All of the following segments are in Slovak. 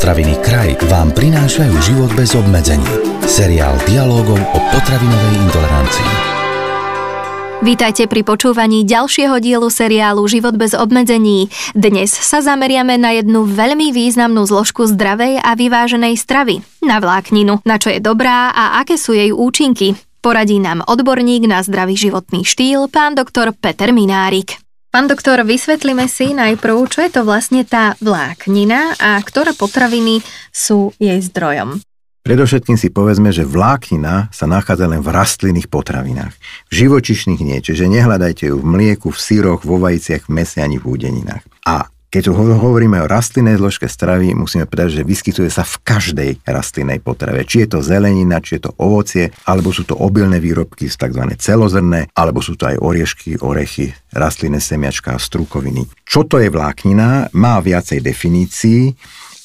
Potraviny Kraj vám prinášajú život bez obmedzení. Seriál dialogov o potravinovej intolerancii. Vítajte pri počúvaní ďalšieho dielu seriálu Život bez obmedzení. Dnes sa zameriame na jednu veľmi významnú zložku zdravej a vyváženej stravy. Na vlákninu. Na čo je dobrá a aké sú jej účinky. Poradí nám odborník na zdravý životný štýl, pán doktor Peter Minárik. Pán doktor, vysvetlíme si najprv, čo je to vlastne tá vláknina a ktoré potraviny sú jej zdrojom. Predovšetkým si povedzme, že vláknina sa nachádza len v rastlinných potravinách. V živočišných nie, čiže nehľadajte ju v mlieku, v síroch, vo vajciach, v mese ani v údeninách. A keď hovoríme o rastlinnej zložke stravy, musíme povedať, že vyskytuje sa v každej rastlinnej potrave. Či je to zelenina, či je to ovocie, alebo sú to obilné výrobky, tzv. celozrné, alebo sú to aj oriešky, orechy, rastlinné semiačka a strukoviny. Čo to je vláknina? Má viacej definícií,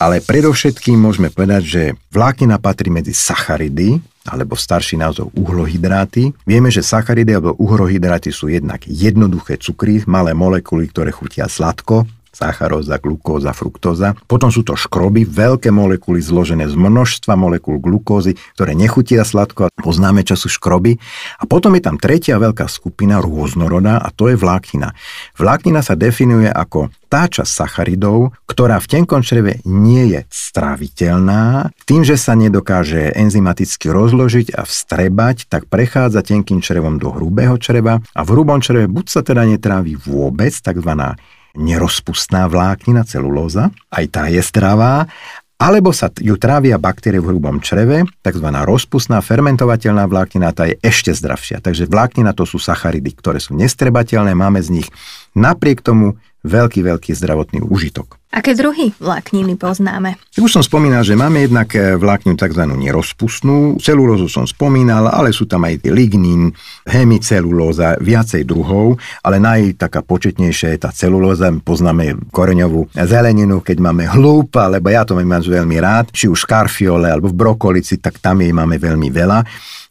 ale predovšetkým môžeme povedať, že vláknina patrí medzi sacharidy, alebo starší názov uhlohydráty. Vieme, že sacharidy alebo uhlohydráty sú jednak jednoduché cukry, malé molekuly, ktoré chutia sladko, sacharóza, glukóza, fruktóza. Potom sú to škroby, veľké molekuly zložené z množstva molekúl glukózy, ktoré nechutia sladko a poznáme, čo sú škroby. A potom je tam tretia veľká skupina, rôznorodá, a to je vláknina. Vláknina sa definuje ako tá časť sacharidov, ktorá v tenkom čreve nie je stráviteľná, tým, že sa nedokáže enzymaticky rozložiť a vstrebať, tak prechádza tenkým črevom do hrubého čreva a v hrubom čreve buď sa teda netrávi vôbec, takzvaná nerozpustná vláknina, celulóza, aj tá je zdravá, alebo sa ju trávia baktérie v hrubom čreve, tzv. rozpustná fermentovateľná vláknina, tá je ešte zdravšia. Takže vláknina to sú sacharidy, ktoré sú nestrebateľné, máme z nich napriek tomu veľký, veľký zdravotný užitok. Aké druhy vlákniny poznáme? Už som spomínal, že máme jednak eh, vlákninu tzv. nerozpustnú, celulózu som spomínal, ale sú tam aj lignín, hemicelulóza, viacej druhov, ale naj taká početnejšia je tá celulóza, poznáme koreňovú zeleninu, keď máme hlúb, alebo ja to mám veľmi rád, či už v škarfiole alebo v brokolici, tak tam jej máme veľmi veľa.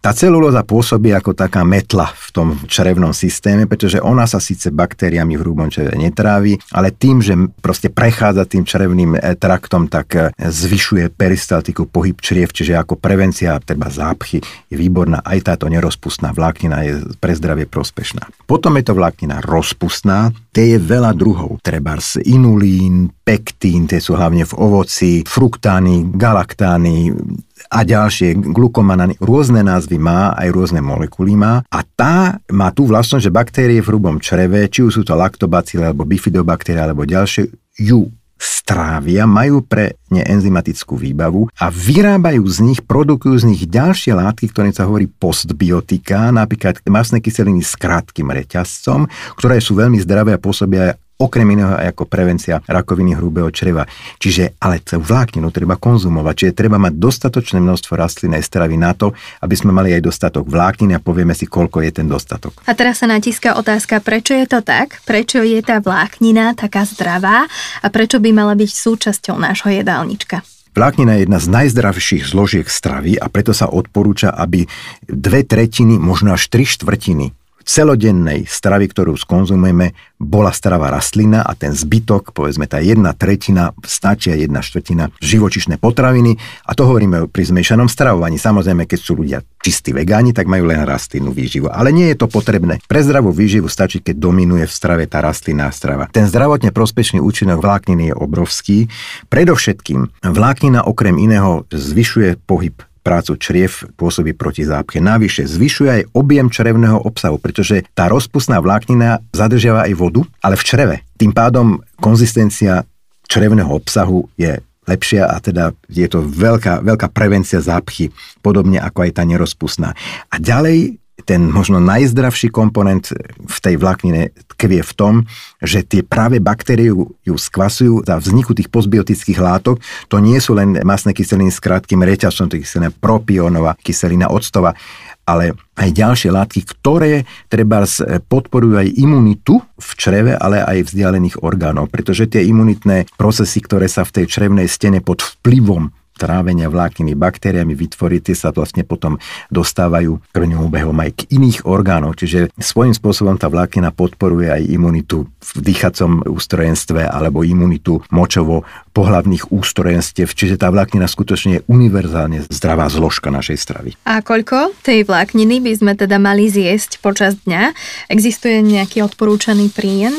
Tá celulóza pôsobí ako taká metla v tom črevnom systéme, pretože ona sa síce baktériami v hrubom čreve netrávi, ale tým, že proste prechádza tým črevným e, traktom, tak e, zvyšuje peristaltiku, pohyb čriev, čiže ako prevencia treba zápchy je výborná. Aj táto nerozpustná vláknina je pre zdravie prospešná. Potom je to vláknina rozpustná, tie je veľa druhov. Trebárs inulín, pektín, tie sú hlavne v ovoci, fruktány, galaktány, a ďalšie glukomanany, rôzne názvy má, aj rôzne molekuly má. A tá má tú vlastnosť, že baktérie v hrubom čreve, či už sú to laktobacily alebo bifidobaktérie alebo ďalšie, ju strávia, majú pre ne enzymatickú výbavu a vyrábajú z nich, produkujú z nich ďalšie látky, ktoré sa hovorí postbiotika, napríklad masné kyseliny s krátkým reťazcom, ktoré sú veľmi zdravé a pôsobia okrem iného aj ako prevencia rakoviny hrubého čreva. Čiže ale tú vlákninu treba konzumovať, čiže treba mať dostatočné množstvo rastlinnej stravy na to, aby sme mali aj dostatok vlákniny a povieme si, koľko je ten dostatok. A teraz sa natíska otázka, prečo je to tak? Prečo je tá vláknina taká zdravá a prečo by mala byť súčasťou nášho jedálnička? Vláknina je jedna z najzdravších zložiek stravy a preto sa odporúča, aby dve tretiny, možno až tri štvrtiny celodennej stravy, ktorú skonzumujeme, bola strava rastlina a ten zbytok, povedzme tá jedna tretina, stačia jedna štvrtina živočišné potraviny a to hovoríme pri zmiešanom stravovaní. Samozrejme, keď sú ľudia čistí vegáni, tak majú len rastlinnú výživu. Ale nie je to potrebné. Pre zdravú výživu stačí, keď dominuje v strave tá rastlinná strava. Ten zdravotne prospešný účinok vlákniny je obrovský. Predovšetkým vláknina okrem iného zvyšuje pohyb prácu čriev pôsobí proti zápche. Navyše zvyšuje aj objem črevného obsahu, pretože tá rozpustná vláknina zadržiava aj vodu, ale v čreve. Tým pádom konzistencia črevného obsahu je lepšia a teda je to veľká, veľká prevencia zápchy, podobne ako aj tá nerozpustná. A ďalej ten možno najzdravší komponent v tej vláknine tkvie v tom, že tie práve baktérie ju, skvasujú za vzniku tých postbiotických látok. To nie sú len masné kyseliny s krátkým reťazom, to je kyselina propionová, kyselina octová, ale aj ďalšie látky, ktoré treba podporujú aj imunitu v čreve, ale aj vzdialených orgánov, pretože tie imunitné procesy, ktoré sa v tej črevnej stene pod vplyvom trávenia vlákniny baktériami vytvorí, sa vlastne potom dostávajú krvným obehom aj k iných orgánov. Čiže svojím spôsobom tá vláknina podporuje aj imunitu v dýchacom ústrojenstve alebo imunitu močovo pohlavných ústrojenstiev. Čiže tá vláknina skutočne je univerzálne zdravá zložka našej stravy. A koľko tej vlákniny by sme teda mali zjesť počas dňa? Existuje nejaký odporúčaný príjem?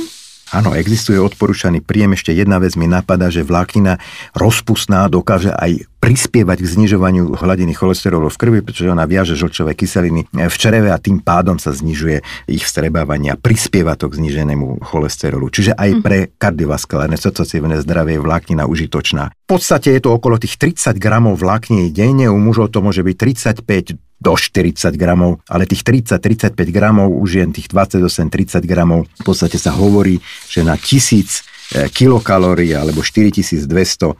Áno, existuje odporúčaný príjem. Ešte jedna vec mi napadá, že vláknina rozpustná dokáže aj prispievať k znižovaniu hladiny cholesterolu v krvi, pretože ona viaže žlčové kyseliny v čreve a tým pádom sa znižuje ich vstrebávanie a prispieva to k zniženému cholesterolu. Čiže aj mhm. pre kardiovaskulárne srdcocievné zdravie je vláknina užitočná. V podstate je to okolo tých 30 gramov vlákniny denne, u mužov to môže byť 35 do 40 gramov, ale tých 30-35 gramov, už jen tých 28-30 gramov, v podstate sa hovorí, že na 1000 e, kilokalórií alebo 4200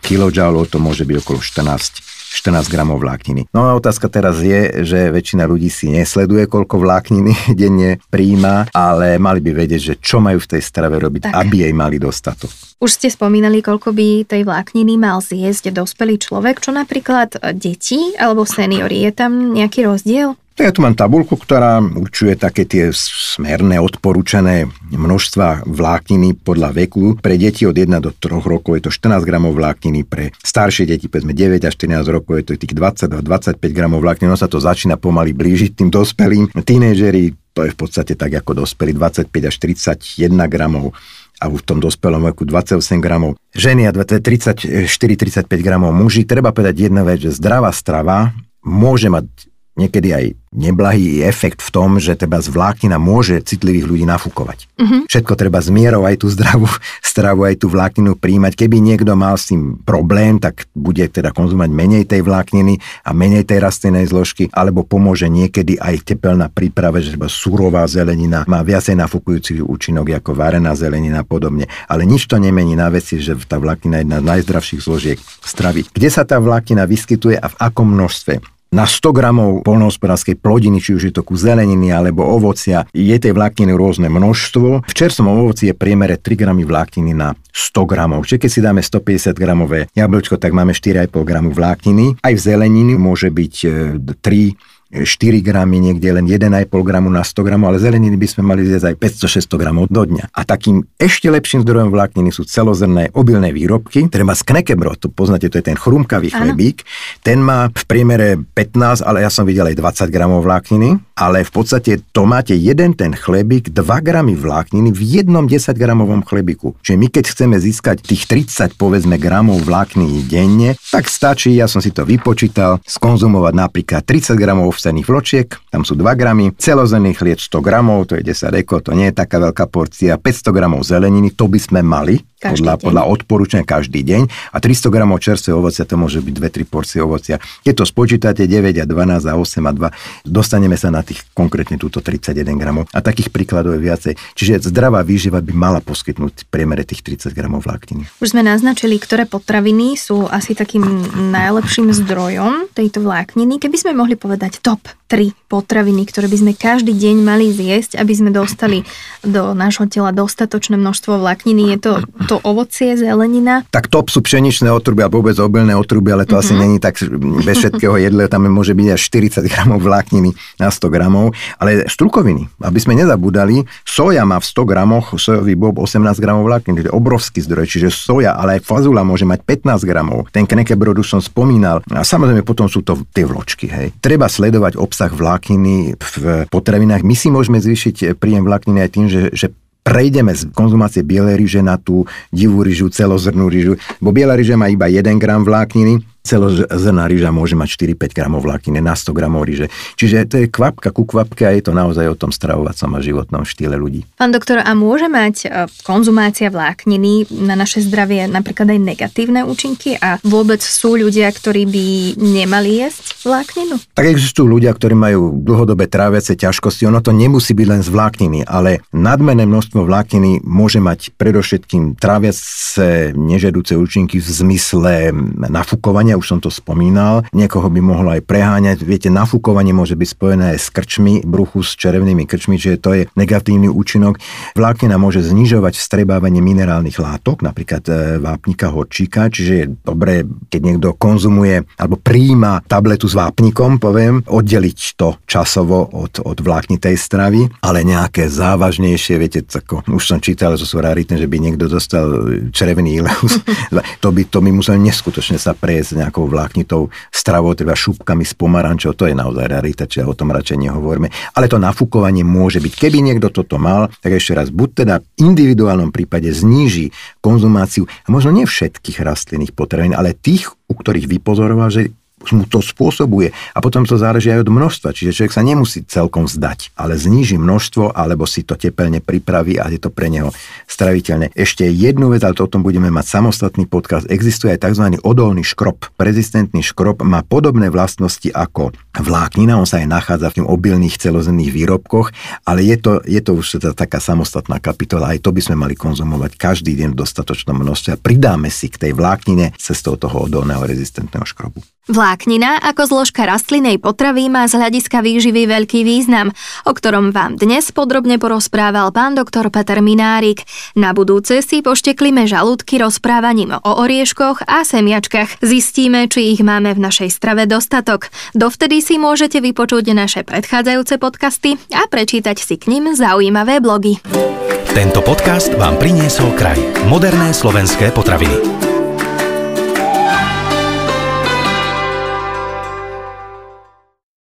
kJ to môže byť okolo 14 14 gramov vlákniny. No a otázka teraz je, že väčšina ľudí si nesleduje, koľko vlákniny denne príjma, ale mali by vedieť, že čo majú v tej strave robiť, tak. aby jej mali dostatok. Už ste spomínali, koľko by tej vlákniny mal zjesť dospelý človek, čo napríklad deti alebo seniori. Je tam nejaký rozdiel? Ja tu mám tabulku, ktorá určuje také tie smerné odporúčané množstva vlákniny podľa veku. Pre deti od 1 do 3 rokov je to 14 gramov vlákniny, pre staršie deti, povedzme 9 až 14 rokov je to tých 20 25 gramov vlákniny. No sa to začína pomaly blížiť tým dospelým. Tínežeri, to je v podstate tak ako dospelí, 25 až 31 gramov a v tom dospelom veku 28 gramov. Ženy a 34-35 gramov muži. Treba povedať jedna vec, že zdravá strava môže mať niekedy aj neblahý efekt v tom, že treba z vláknina môže citlivých ľudí nafúkovať. Uh-huh. Všetko treba zmierov aj tú zdravú stravu, aj tú vlákninu príjmať. Keby niekto mal s tým problém, tak bude teda konzumovať menej tej vlákniny a menej tej rastlinnej zložky, alebo pomôže niekedy aj tepelná príprava, že treba surová zelenina má viacej nafúkujúci účinok ako varená zelenina a podobne. Ale nič to nemení na veci, že tá vláknina je jedna z najzdravších zložiek stravy. Kde sa tá vláknina vyskytuje a v akom množstve? Na 100 gramov polnohospodárskej plodiny, či už je to ku zeleniny alebo ovocia, je tej vlákniny rôzne množstvo. V čerstvom ovoci je priemere 3 gramy vlákniny na 100 gramov. Čiže keď si dáme 150 gramové jablčko, tak máme 4,5 gramu vlákniny. Aj v zeleniny môže byť 3 e, 4 gramy, niekde len 1,5 gramu na 100 gramov, ale zeleniny by sme mali zjesť aj 500-600 gramov do dňa. A takým ešte lepším zdrojom vlákniny sú celozrné obilné výrobky. Treba z knekebrot, to poznáte, to je ten chrumkavý chlebík. Ten má v priemere 15, ale ja som videl aj 20 gramov vlákniny, ale v podstate to máte jeden ten chlebík, 2 gramy vlákniny v jednom 10 gramovom chlebiku. Čiže my keď chceme získať tých 30 povedzme gramov vlákniny denne, tak stačí, ja som si to vypočítal, skonzumovať napríklad 30 gramov ovsených vločiek, tam sú 2 gramy, celozrnný chlieb 100 gramov, to je 10 eko, to nie je taká veľká porcia, 500 gramov zeleniny, to by sme mali, podľa, podľa odporúčania každý deň a 300 gramov čerstvého ovocia, to môže byť 2-3 porcie ovocia. Keď to spočítate 9 a 12 a 8 a 2, dostaneme sa na tých konkrétne túto 31 gramov a takých príkladov je viacej. Čiže zdravá výživa by mala poskytnúť priemere tých 30 gramov vlákniny. Už sme naznačili, ktoré potraviny sú asi takým najlepším zdrojom tejto vlákniny. Keby sme mohli povedať top 3 potraviny, ktoré by sme každý deň mali zjesť, aby sme dostali do nášho tela dostatočné množstvo vlákniny. Je to to ovocie, zelenina? Tak top sú pšeničné otruby a vôbec obilné otruby, ale to mm-hmm. asi není tak bez všetkého jedle, tam môže byť až 40 gramov vlákniny na 100 gramov, ale strukoviny, aby sme nezabudali, soja má v 100 gramoch, sojový bob 18 gramov vlákniny, to je obrovský zdroj, čiže soja, ale aj fazula môže mať 15 gramov. Ten knekebrodu som spomínal. A samozrejme potom sú to tie vločky. Hej. Treba sledovať obsah vlákniny v potravinách. My si môžeme zvýšiť príjem vlákniny aj tým, že, že prejdeme z konzumácie bielej ryže na tú divú ryžu, celozrnú ryžu, bo biela ryža má iba 1 gram vlákniny, celozrná rýža môže mať 4-5 gramov vlákniny na 100 gramov rýže. Čiže to je kvapka ku kvapke a je to naozaj o tom stravovacom a životnom štýle ľudí. Pán doktor, a môže mať e, konzumácia vlákniny na naše zdravie napríklad aj negatívne účinky a vôbec sú ľudia, ktorí by nemali jesť vlákninu? Tak existujú ľudia, ktorí majú dlhodobé tráviace ťažkosti. Ono to nemusí byť len z vlákniny, ale nadmené množstvo vlákniny môže mať predovšetkým tráviace nežedúce účinky v zmysle nafúkovania už som to spomínal, niekoho by mohlo aj preháňať. Viete, nafúkovanie môže byť spojené aj s krčmi, bruchu s čerevnými krčmi, čiže to je negatívny účinok. Vláknina môže znižovať vstrebávanie minerálnych látok, napríklad e, vápnika, horčíka, čiže je dobré, keď niekto konzumuje alebo príjma tabletu s vápnikom, poviem, oddeliť to časovo od, od vláknitej stravy, ale nejaké závažnejšie, viete, tako, už som čítal, že sú raritné, že by niekto dostal červený ileus. to by, to by musel neskutočne sa prejsť nejakou vláknitou stravou, teda šupkami s pomarančou, to je naozaj rarita, čiže o tom radšej nehovoríme. Ale to nafúkovanie môže byť. Keby niekto toto mal, tak ešte raz, buď teda v individuálnom prípade zníži konzumáciu, možno nie všetkých rastlinných potravín, ale tých, u ktorých vypozoroval, že mu to spôsobuje. A potom to záleží aj od množstva, čiže človek sa nemusí celkom zdať, ale zníži množstvo, alebo si to tepelne pripraví a je to pre neho straviteľné. Ešte jednu vec, ale to o tom budeme mať samostatný podcast. Existuje aj tzv. odolný škrob. Rezistentný škrob má podobné vlastnosti ako vláknina, on sa aj nachádza v tým obilných celozenných výrobkoch, ale je to, je to už teda taká samostatná kapitola, aj to by sme mali konzumovať každý deň v dostatočnom množstve a pridáme si k tej vláknine cestou toho odolného rezistentného škrobu. Vláknina ako zložka rastlinej potravy má z hľadiska výživy veľký význam, o ktorom vám dnes podrobne porozprával pán doktor Peter Minárik. Na budúce si pošteklíme žalúdky rozprávaním o orieškoch a semiačkách. Zistíme, či ich máme v našej strave dostatok. Dovtedy si môžete vypočuť naše predchádzajúce podcasty a prečítať si k nim zaujímavé blogy. Tento podcast vám priniesol kraj. Moderné slovenské potraviny.